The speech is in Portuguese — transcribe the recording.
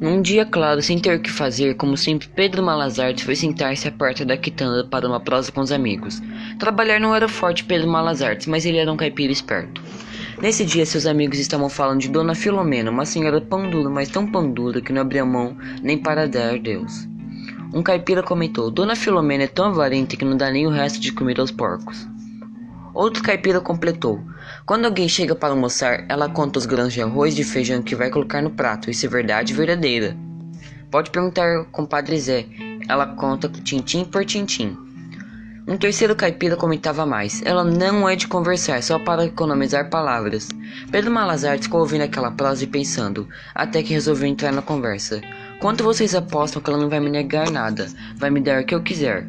Num dia claro, sem ter o que fazer, como sempre, Pedro Malazarte foi sentar-se à porta da quitanda para uma prosa com os amigos. Trabalhar não era forte Pedro Malazarte, mas ele era um caipira esperto. Nesse dia, seus amigos estavam falando de Dona Filomena, uma senhora pão dura, mas tão pão dura que não abria mão nem para dar Deus. Um caipira comentou: Dona Filomena é tão avarenta que não dá nem o resto de comer aos porcos. Outro caipira completou: Quando alguém chega para almoçar, ela conta os grãos de arroz e de feijão que vai colocar no prato. Isso é verdade verdadeira. Pode perguntar ao compadre Zé. Ela conta tintim por tintim. Um terceiro caipira comentava mais. Ela não é de conversar, só para economizar palavras. Pedro Malazarte ficou ouvindo aquela prosa e pensando, até que resolveu entrar na conversa. Quanto vocês apostam que ela não vai me negar nada? Vai me dar o que eu quiser.